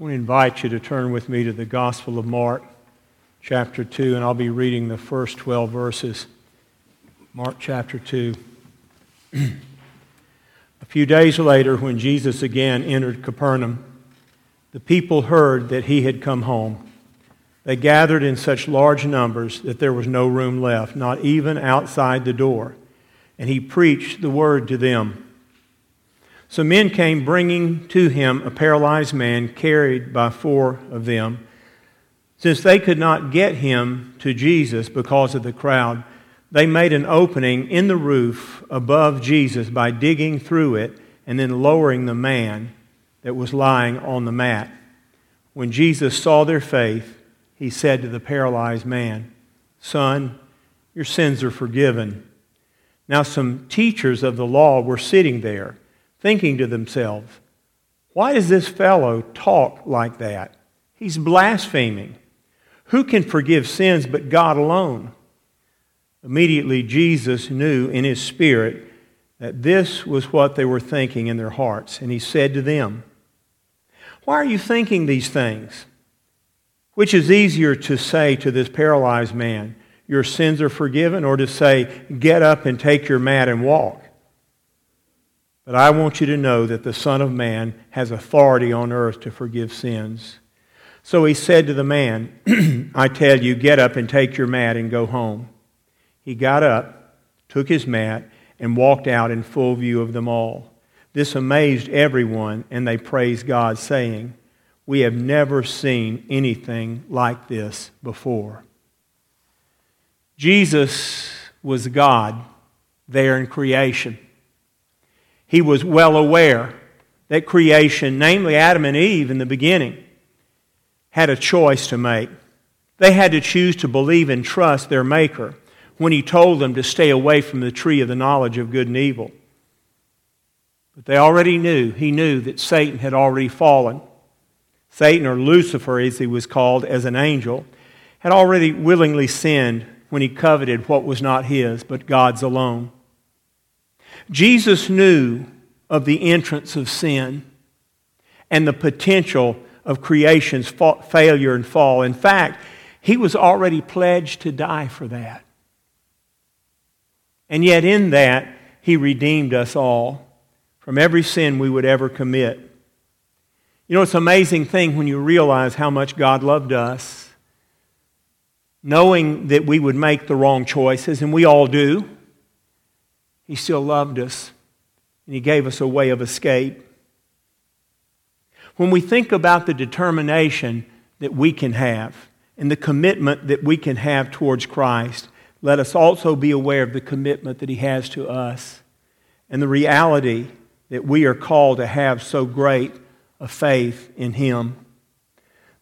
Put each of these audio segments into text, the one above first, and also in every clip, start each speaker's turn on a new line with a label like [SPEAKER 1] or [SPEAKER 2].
[SPEAKER 1] want to invite you to turn with me to the Gospel of Mark, chapter 2, and I'll be reading the first 12 verses. Mark chapter 2. A few days later, when Jesus again entered Capernaum, the people heard that he had come home. They gathered in such large numbers that there was no room left, not even outside the door. And he preached the word to them. So men came bringing to him a paralyzed man carried by four of them. Since they could not get him to Jesus because of the crowd, they made an opening in the roof above Jesus by digging through it and then lowering the man that was lying on the mat. When Jesus saw their faith, he said to the paralyzed man, Son, your sins are forgiven. Now, some teachers of the law were sitting there thinking to themselves, Why does this fellow talk like that? He's blaspheming. Who can forgive sins but God alone? Immediately, Jesus knew in his spirit that this was what they were thinking in their hearts, and he said to them, Why are you thinking these things? Which is easier to say to this paralyzed man, Your sins are forgiven, or to say, Get up and take your mat and walk? But I want you to know that the Son of Man has authority on earth to forgive sins. So he said to the man, I tell you, get up and take your mat and go home. He got up, took his mat, and walked out in full view of them all. This amazed everyone, and they praised God, saying, We have never seen anything like this before. Jesus was God there in creation he was well aware that creation, namely Adam and Eve in the beginning, had a choice to make. They had to choose to believe and trust their Maker when He told them to stay away from the tree of the knowledge of good and evil. But they already knew, He knew that Satan had already fallen. Satan, or Lucifer as he was called as an angel, had already willingly sinned when he coveted what was not his, but God's alone. Jesus knew of the entrance of sin and the potential of creation's failure and fall. In fact, he was already pledged to die for that. And yet, in that, he redeemed us all from every sin we would ever commit. You know, it's an amazing thing when you realize how much God loved us, knowing that we would make the wrong choices, and we all do. He still loved us, and He gave us a way of escape. When we think about the determination that we can have and the commitment that we can have towards Christ, let us also be aware of the commitment that He has to us and the reality that we are called to have so great a faith in Him.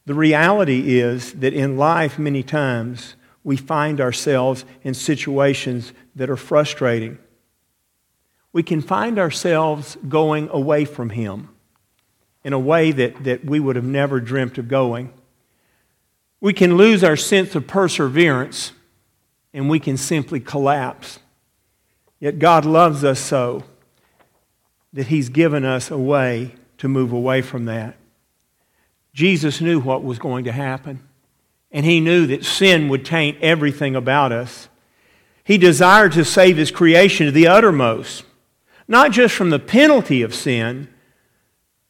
[SPEAKER 1] The reality is that in life, many times, we find ourselves in situations that are frustrating we can find ourselves going away from Him in a way that, that we would have never dreamt of going. We can lose our sense of perseverance and we can simply collapse. Yet God loves us so that He's given us a way to move away from that. Jesus knew what was going to happen, and He knew that sin would taint everything about us. He desired to save His creation to the uttermost not just from the penalty of sin,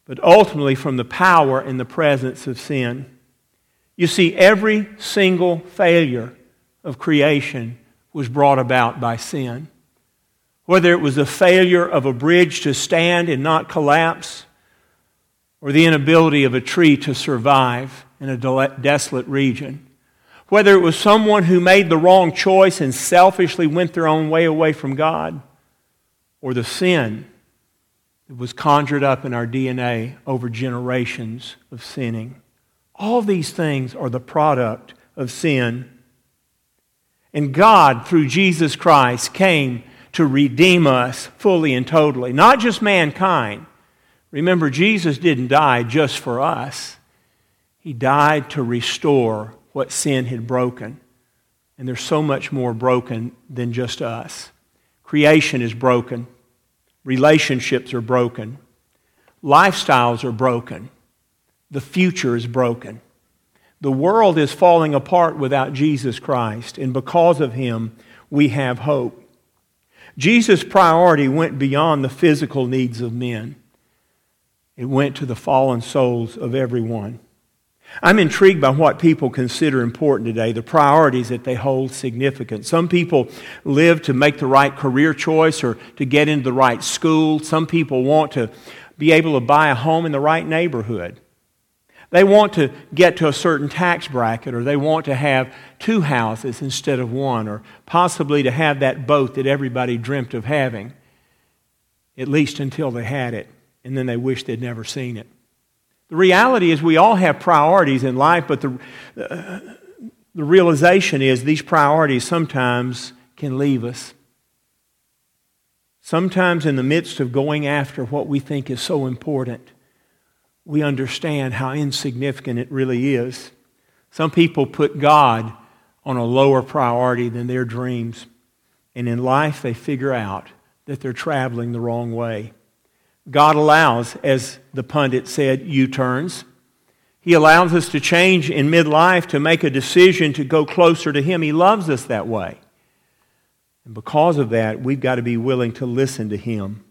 [SPEAKER 1] but ultimately from the power and the presence of sin. You see, every single failure of creation was brought about by sin. Whether it was the failure of a bridge to stand and not collapse, or the inability of a tree to survive in a desolate region. Whether it was someone who made the wrong choice and selfishly went their own way away from God, or the sin that was conjured up in our DNA over generations of sinning. All these things are the product of sin. And God, through Jesus Christ, came to redeem us fully and totally, not just mankind. Remember, Jesus didn't die just for us, He died to restore what sin had broken. And there's so much more broken than just us. Creation is broken, relationships are broken, lifestyles are broken, The future is broken. The world is falling apart without Jesus Christ, and because of him, we have hope. Jesus' priority went beyond the physical needs of men, it went to the fallen souls of everyone. I'm intrigued by what people consider important today, the priorities that they hold significant. Some people live to make the right career choice or to get into the right school. Some people want to be able to buy a home in the right neighborhood. They want to get to a certain tax bracket, or they want to have two houses instead of one, or possibly to have that boat that everybody dreamt of having, at least until they had it, and then they wish they'd never seen it. The reality is, we all have priorities in life, but the, uh, the realization is these priorities sometimes can leave us. Sometimes, in the midst of going after what we think is so important, we understand how insignificant it really is. Some people put God on a lower priority than their dreams, and in life they figure out that they're traveling the wrong way. God allows, as the pundit said, U turns. He allows us to change in midlife to make a decision to go closer to Him. He loves us that way. And because of that, we've got to be willing to listen to Him.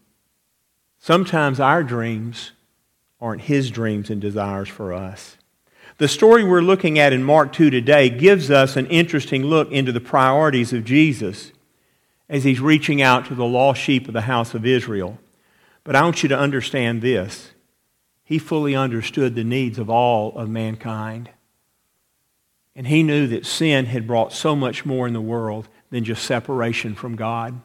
[SPEAKER 1] Sometimes our dreams aren't His dreams and desires for us. The story we're looking at in Mark 2 today gives us an interesting look into the priorities of Jesus as He's reaching out to the lost sheep of the house of Israel. But I want you to understand this. He fully understood the needs of all of mankind. And he knew that sin had brought so much more in the world than just separation from God.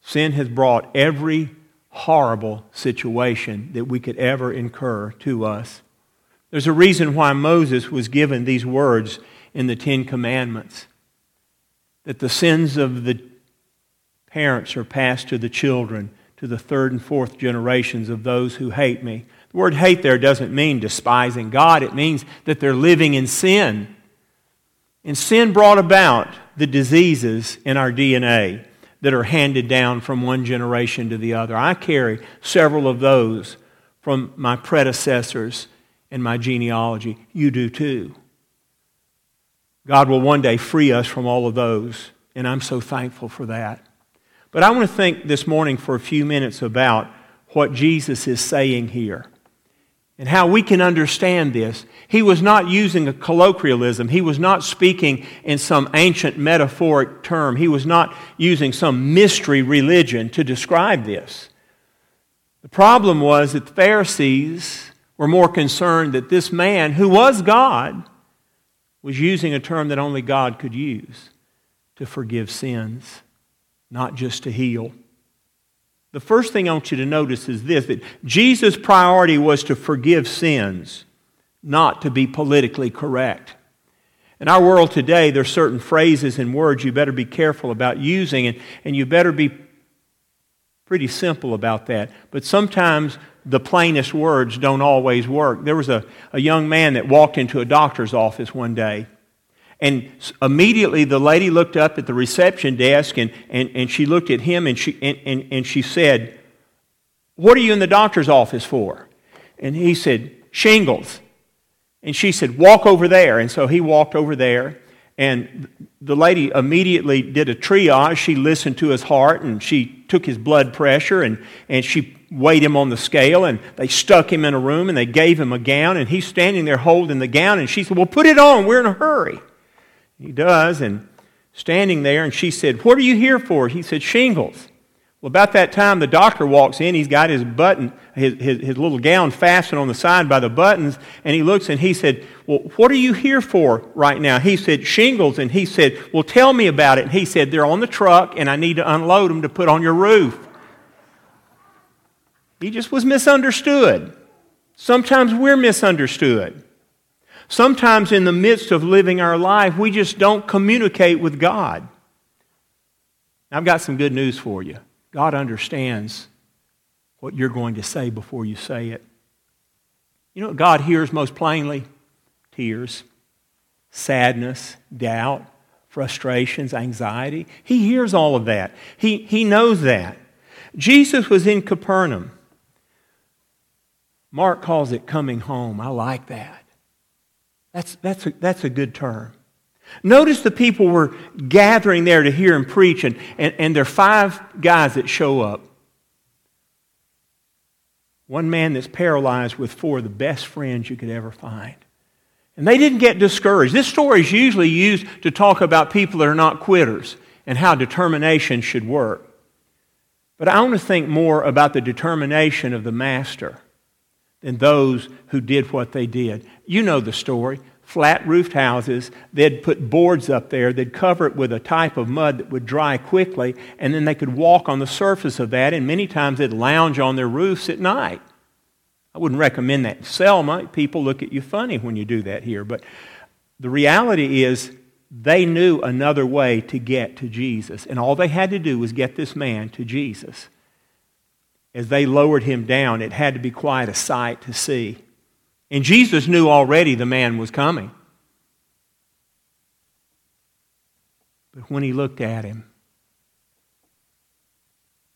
[SPEAKER 1] Sin has brought every horrible situation that we could ever incur to us. There's a reason why Moses was given these words in the Ten Commandments that the sins of the parents are passed to the children to the third and fourth generations of those who hate me. The word hate there doesn't mean despising God, it means that they're living in sin. And sin brought about the diseases in our DNA that are handed down from one generation to the other. I carry several of those from my predecessors in my genealogy. You do too. God will one day free us from all of those, and I'm so thankful for that. But I want to think this morning for a few minutes about what Jesus is saying here and how we can understand this. He was not using a colloquialism. He was not speaking in some ancient metaphoric term. He was not using some mystery religion to describe this. The problem was that the Pharisees were more concerned that this man, who was God, was using a term that only God could use to forgive sins not just to heal. The first thing I want you to notice is this that Jesus' priority was to forgive sins, not to be politically correct. In our world today, there are certain phrases and words you better be careful about using, and, and you better be pretty simple about that. But sometimes the plainest words don't always work. There was a, a young man that walked into a doctor's office one day and immediately the lady looked up at the reception desk and, and, and she looked at him and she, and, and, and she said, What are you in the doctor's office for? And he said, Shingles. And she said, Walk over there. And so he walked over there. And the lady immediately did a triage. She listened to his heart and she took his blood pressure and, and she weighed him on the scale and they stuck him in a room and they gave him a gown and he's standing there holding the gown and she said, Well, put it on. We're in a hurry. He does, and standing there, and she said, What are you here for? He said, Shingles. Well, about that time, the doctor walks in. He's got his button, his, his, his, little gown fastened on the side by the buttons, and he looks and he said, Well, what are you here for right now? He said, Shingles. And he said, Well, tell me about it. And he said, They're on the truck, and I need to unload them to put on your roof. He just was misunderstood. Sometimes we're misunderstood. Sometimes, in the midst of living our life, we just don't communicate with God. I've got some good news for you. God understands what you're going to say before you say it. You know what God hears most plainly? Tears, sadness, doubt, frustrations, anxiety. He hears all of that. He, he knows that. Jesus was in Capernaum. Mark calls it coming home. I like that. That's, that's, a, that's a good term. Notice the people were gathering there to hear him preach, and, and, and there are five guys that show up. One man that's paralyzed with four of the best friends you could ever find. And they didn't get discouraged. This story is usually used to talk about people that are not quitters and how determination should work. But I want to think more about the determination of the master than those who did what they did. You know the story. Flat roofed houses, they'd put boards up there, they'd cover it with a type of mud that would dry quickly, and then they could walk on the surface of that, and many times they'd lounge on their roofs at night. I wouldn't recommend that Selma. People look at you funny when you do that here. But the reality is, they knew another way to get to Jesus. And all they had to do was get this man to Jesus as they lowered him down, it had to be quite a sight to see. And Jesus knew already the man was coming. But when he looked at him,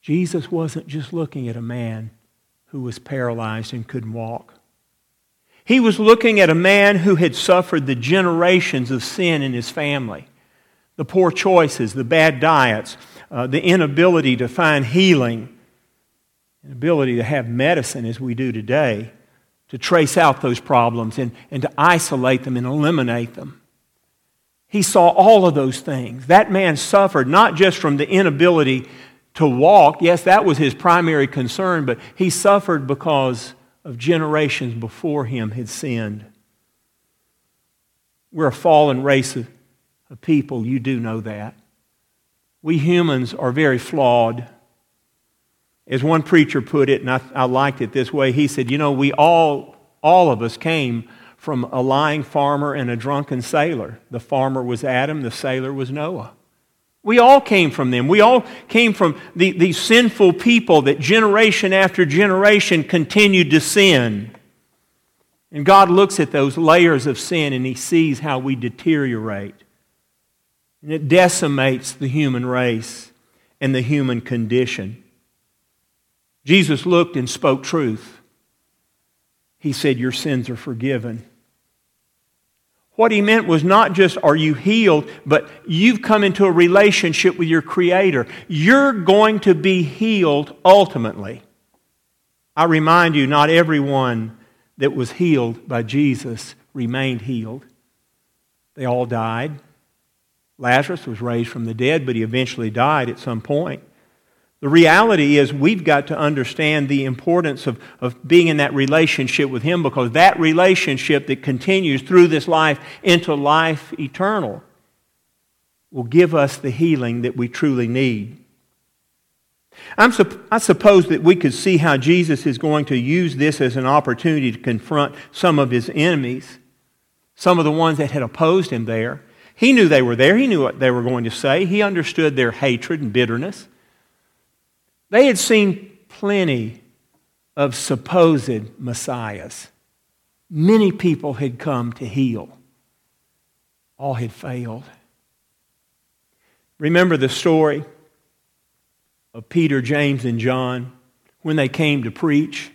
[SPEAKER 1] Jesus wasn't just looking at a man who was paralyzed and couldn't walk. He was looking at a man who had suffered the generations of sin in his family the poor choices, the bad diets, uh, the inability to find healing an ability to have medicine as we do today to trace out those problems and, and to isolate them and eliminate them. He saw all of those things. That man suffered not just from the inability to walk, yes, that was his primary concern, but he suffered because of generations before him had sinned. We're a fallen race of, of people, you do know that. We humans are very flawed. As one preacher put it, and I, I liked it this way, he said, You know, we all, all of us came from a lying farmer and a drunken sailor. The farmer was Adam, the sailor was Noah. We all came from them. We all came from the, these sinful people that generation after generation continued to sin. And God looks at those layers of sin and He sees how we deteriorate. And it decimates the human race and the human condition. Jesus looked and spoke truth. He said, Your sins are forgiven. What he meant was not just are you healed, but you've come into a relationship with your Creator. You're going to be healed ultimately. I remind you, not everyone that was healed by Jesus remained healed. They all died. Lazarus was raised from the dead, but he eventually died at some point. The reality is, we've got to understand the importance of, of being in that relationship with Him because that relationship that continues through this life into life eternal will give us the healing that we truly need. I'm, I suppose that we could see how Jesus is going to use this as an opportunity to confront some of his enemies, some of the ones that had opposed him there. He knew they were there, he knew what they were going to say, he understood their hatred and bitterness. They had seen plenty of supposed messiahs. Many people had come to heal, all had failed. Remember the story of Peter, James, and John when they came to preach?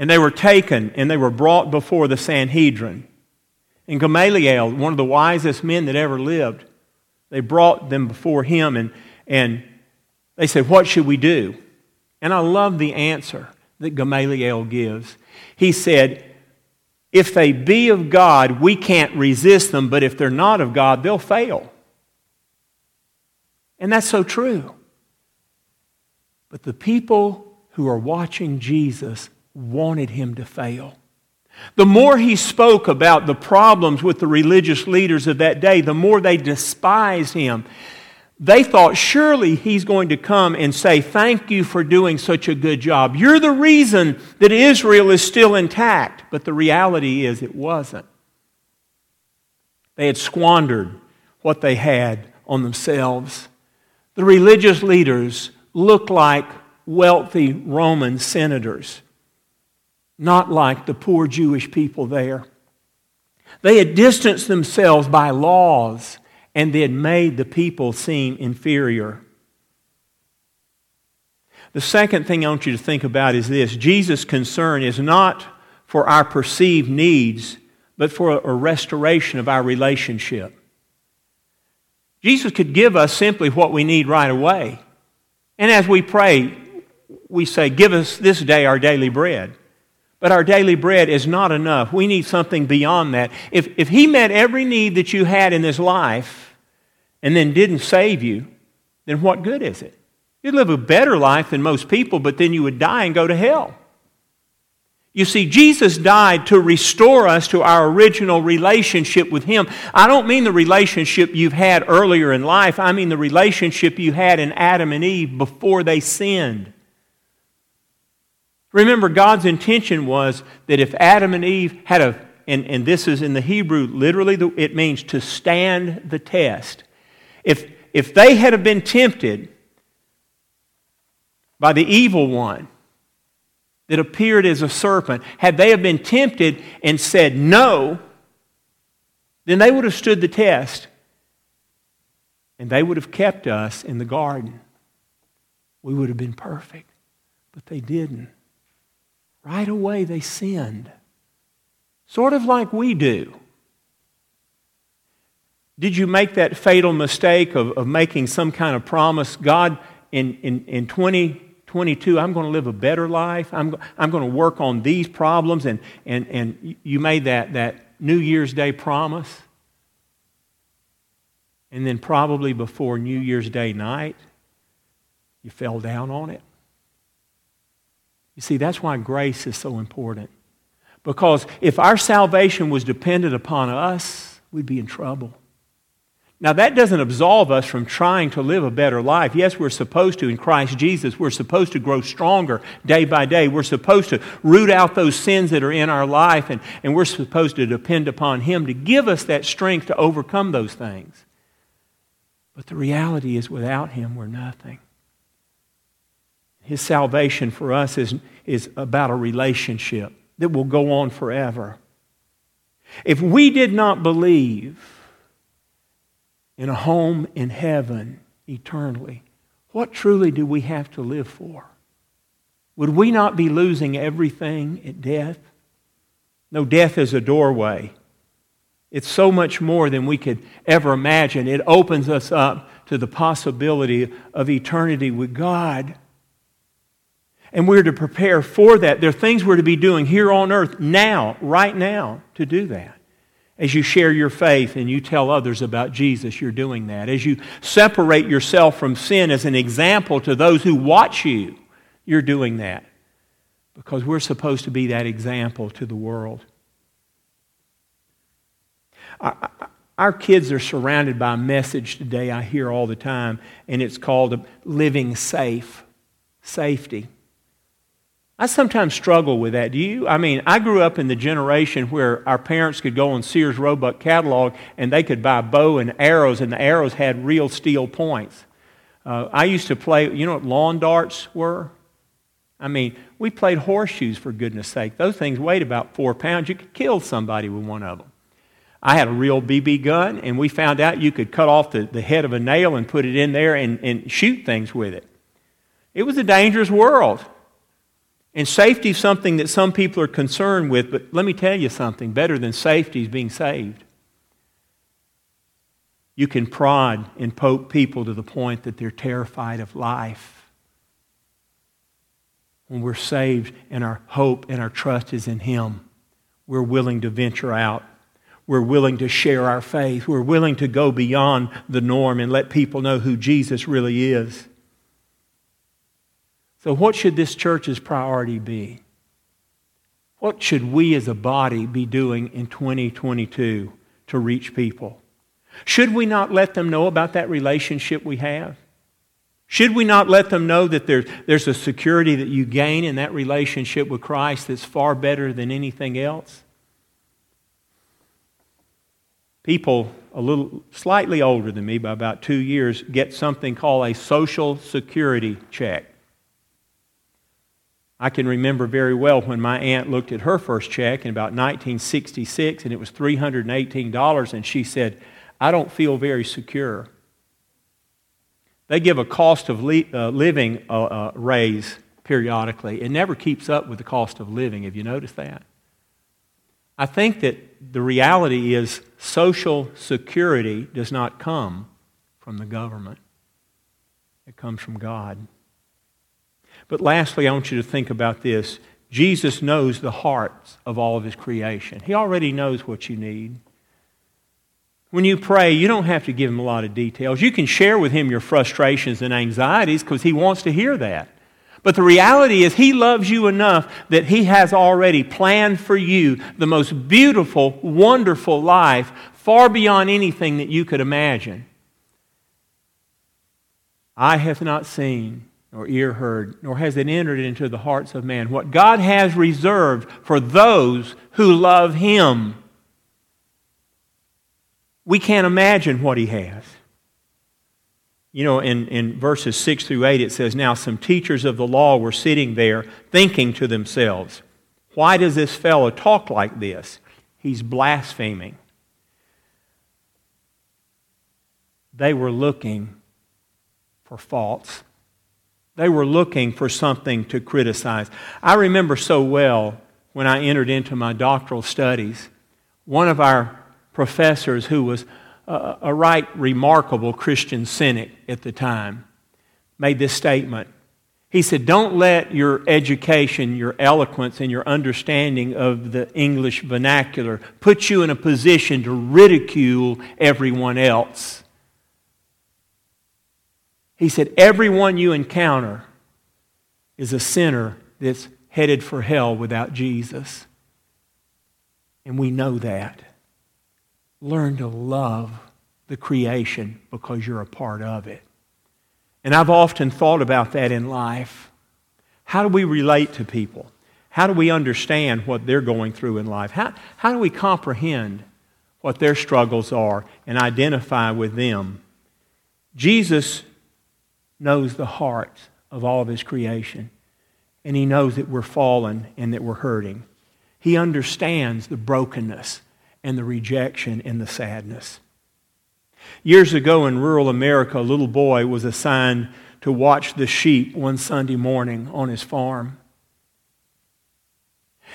[SPEAKER 1] And they were taken and they were brought before the Sanhedrin. And Gamaliel, one of the wisest men that ever lived, they brought them before him and, and they said, What should we do? And I love the answer that Gamaliel gives. He said, If they be of God, we can't resist them, but if they're not of God, they'll fail. And that's so true. But the people who are watching Jesus wanted him to fail. The more he spoke about the problems with the religious leaders of that day, the more they despised him. They thought surely he's going to come and say, Thank you for doing such a good job. You're the reason that Israel is still intact. But the reality is, it wasn't. They had squandered what they had on themselves. The religious leaders looked like wealthy Roman senators, not like the poor Jewish people there. They had distanced themselves by laws and had made the people seem inferior. The second thing I want you to think about is this Jesus' concern is not for our perceived needs, but for a restoration of our relationship. Jesus could give us simply what we need right away. And as we pray, we say, Give us this day our daily bread. But our daily bread is not enough. We need something beyond that. If, if He met every need that you had in this life and then didn't save you, then what good is it? You'd live a better life than most people, but then you would die and go to hell. You see, Jesus died to restore us to our original relationship with Him. I don't mean the relationship you've had earlier in life, I mean the relationship you had in Adam and Eve before they sinned. Remember, God's intention was that if Adam and Eve had a, and, and this is in the Hebrew, literally, it means to stand the test. If, if they had have been tempted, by the evil one that appeared as a serpent, had they have been tempted and said no, then they would have stood the test and they would have kept us in the garden. We would have been perfect, but they didn't. Right away, they sinned, sort of like we do. Did you make that fatal mistake of, of making some kind of promise? God, in, in, in 20, 22, I'm going to live a better life. I'm, I'm going to work on these problems. And, and, and you made that, that New Year's Day promise. And then, probably before New Year's Day night, you fell down on it. You see, that's why grace is so important. Because if our salvation was dependent upon us, we'd be in trouble. Now, that doesn't absolve us from trying to live a better life. Yes, we're supposed to in Christ Jesus. We're supposed to grow stronger day by day. We're supposed to root out those sins that are in our life, and, and we're supposed to depend upon Him to give us that strength to overcome those things. But the reality is, without Him, we're nothing. His salvation for us is, is about a relationship that will go on forever. If we did not believe, in a home in heaven eternally, what truly do we have to live for? Would we not be losing everything at death? No, death is a doorway. It's so much more than we could ever imagine. It opens us up to the possibility of eternity with God. And we're to prepare for that. There are things we're to be doing here on earth now, right now, to do that. As you share your faith and you tell others about Jesus, you're doing that. As you separate yourself from sin as an example to those who watch you, you're doing that. Because we're supposed to be that example to the world. Our kids are surrounded by a message today I hear all the time, and it's called living safe, safety. I sometimes struggle with that. Do you? I mean, I grew up in the generation where our parents could go on Sears Roebuck catalog and they could buy bow and arrows, and the arrows had real steel points. Uh, I used to play, you know what lawn darts were? I mean, we played horseshoes for goodness sake. Those things weighed about four pounds. You could kill somebody with one of them. I had a real BB gun, and we found out you could cut off the, the head of a nail and put it in there and, and shoot things with it. It was a dangerous world. And safety is something that some people are concerned with, but let me tell you something better than safety is being saved. You can prod and poke people to the point that they're terrified of life. When we're saved and our hope and our trust is in Him, we're willing to venture out. We're willing to share our faith. We're willing to go beyond the norm and let people know who Jesus really is. So, what should this church's priority be? What should we as a body be doing in 2022 to reach people? Should we not let them know about that relationship we have? Should we not let them know that there's, there's a security that you gain in that relationship with Christ that's far better than anything else? People a little slightly older than me by about two years get something called a social security check. I can remember very well when my aunt looked at her first check in about 1966 and it was $318 and she said, I don't feel very secure. They give a cost of li- uh, living uh, uh, raise periodically. It never keeps up with the cost of living. Have you noticed that? I think that the reality is social security does not come from the government, it comes from God. But lastly, I want you to think about this. Jesus knows the hearts of all of his creation. He already knows what you need. When you pray, you don't have to give him a lot of details. You can share with him your frustrations and anxieties because he wants to hear that. But the reality is, He loves you enough that He has already planned for you the most beautiful, wonderful life, far beyond anything that you could imagine. Eye have not seen, nor ear heard, nor has it entered into the hearts of man what God has reserved for those who love Him. We can't imagine what He has. You know, in, in verses 6 through 8, it says, Now some teachers of the law were sitting there thinking to themselves, Why does this fellow talk like this? He's blaspheming. They were looking for faults. They were looking for something to criticize. I remember so well when I entered into my doctoral studies, one of our professors who was a, a right remarkable Christian cynic at the time, made this statement. He said, Don't let your education, your eloquence, and your understanding of the English vernacular put you in a position to ridicule everyone else. He said, Everyone you encounter is a sinner that's headed for hell without Jesus. And we know that. Learn to love the creation because you're a part of it. And I've often thought about that in life. How do we relate to people? How do we understand what they're going through in life? How, how do we comprehend what their struggles are and identify with them? Jesus knows the hearts of all of his creation, and he knows that we're fallen and that we're hurting. He understands the brokenness and the rejection and the sadness. Years ago in rural America, a little boy was assigned to watch the sheep one Sunday morning on his farm.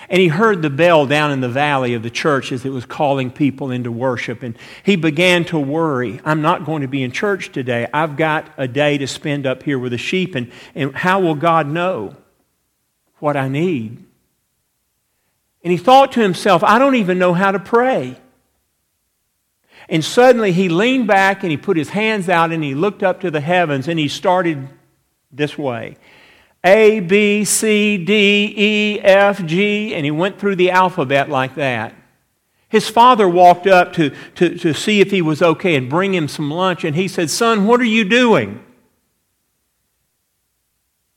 [SPEAKER 1] And he heard the bell down in the valley of the church as it was calling people into worship. And he began to worry. I'm not going to be in church today. I've got a day to spend up here with the sheep. And, and how will God know what I need? And he thought to himself, I don't even know how to pray. And suddenly he leaned back and he put his hands out and he looked up to the heavens and he started this way A, B, C, D, E, F, G, and he went through the alphabet like that. His father walked up to, to, to see if he was okay and bring him some lunch, and he said, Son, what are you doing?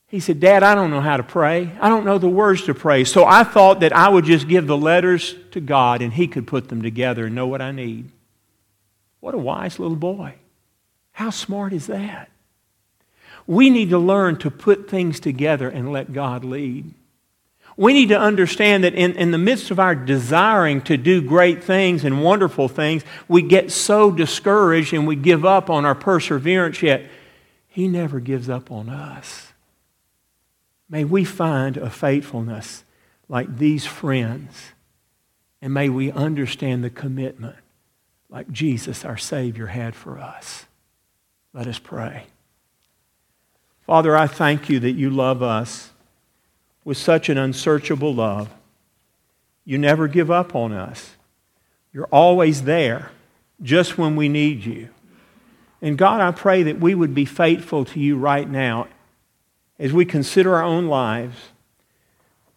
[SPEAKER 1] He said, Dad, I don't know how to pray. I don't know the words to pray. So I thought that I would just give the letters to God and He could put them together and know what I need. What a wise little boy. How smart is that? We need to learn to put things together and let God lead. We need to understand that in, in the midst of our desiring to do great things and wonderful things, we get so discouraged and we give up on our perseverance, yet He never gives up on us. May we find a faithfulness like these friends, and may we understand the commitment like Jesus, our Savior, had for us. Let us pray. Father, I thank you that you love us with such an unsearchable love. You never give up on us. You're always there just when we need you. And God, I pray that we would be faithful to you right now as we consider our own lives.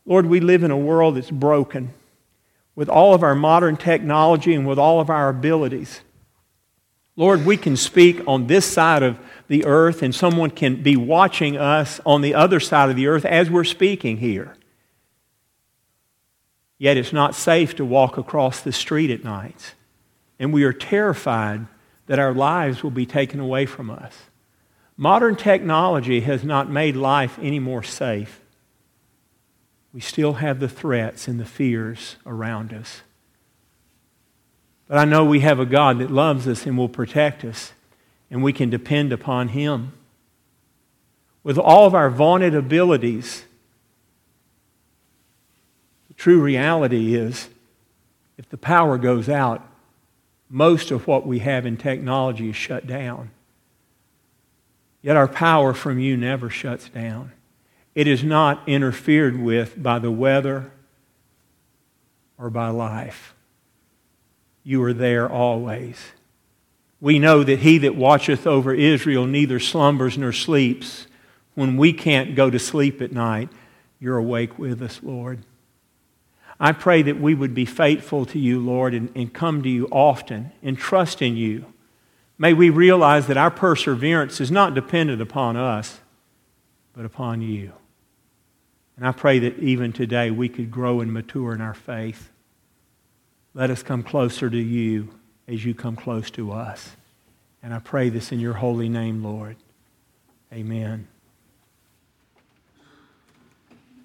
[SPEAKER 1] Lord, we live in a world that's broken with all of our modern technology and with all of our abilities. Lord, we can speak on this side of the earth, and someone can be watching us on the other side of the earth as we're speaking here. Yet it's not safe to walk across the street at night. And we are terrified that our lives will be taken away from us. Modern technology has not made life any more safe. We still have the threats and the fears around us. But I know we have a God that loves us and will protect us, and we can depend upon Him. with all of our vaunted abilities, the true reality is if the power goes out, most of what we have in technology is shut down. Yet our power from you never shuts down. It is not interfered with by the weather or by life. You are there always. We know that he that watcheth over Israel neither slumbers nor sleeps. When we can't go to sleep at night, you're awake with us, Lord. I pray that we would be faithful to you, Lord, and, and come to you often and trust in you. May we realize that our perseverance is not dependent upon us, but upon you. And I pray that even today we could grow and mature in our faith. Let us come closer to you as you come close to us. And I pray this in your holy name, Lord. Amen.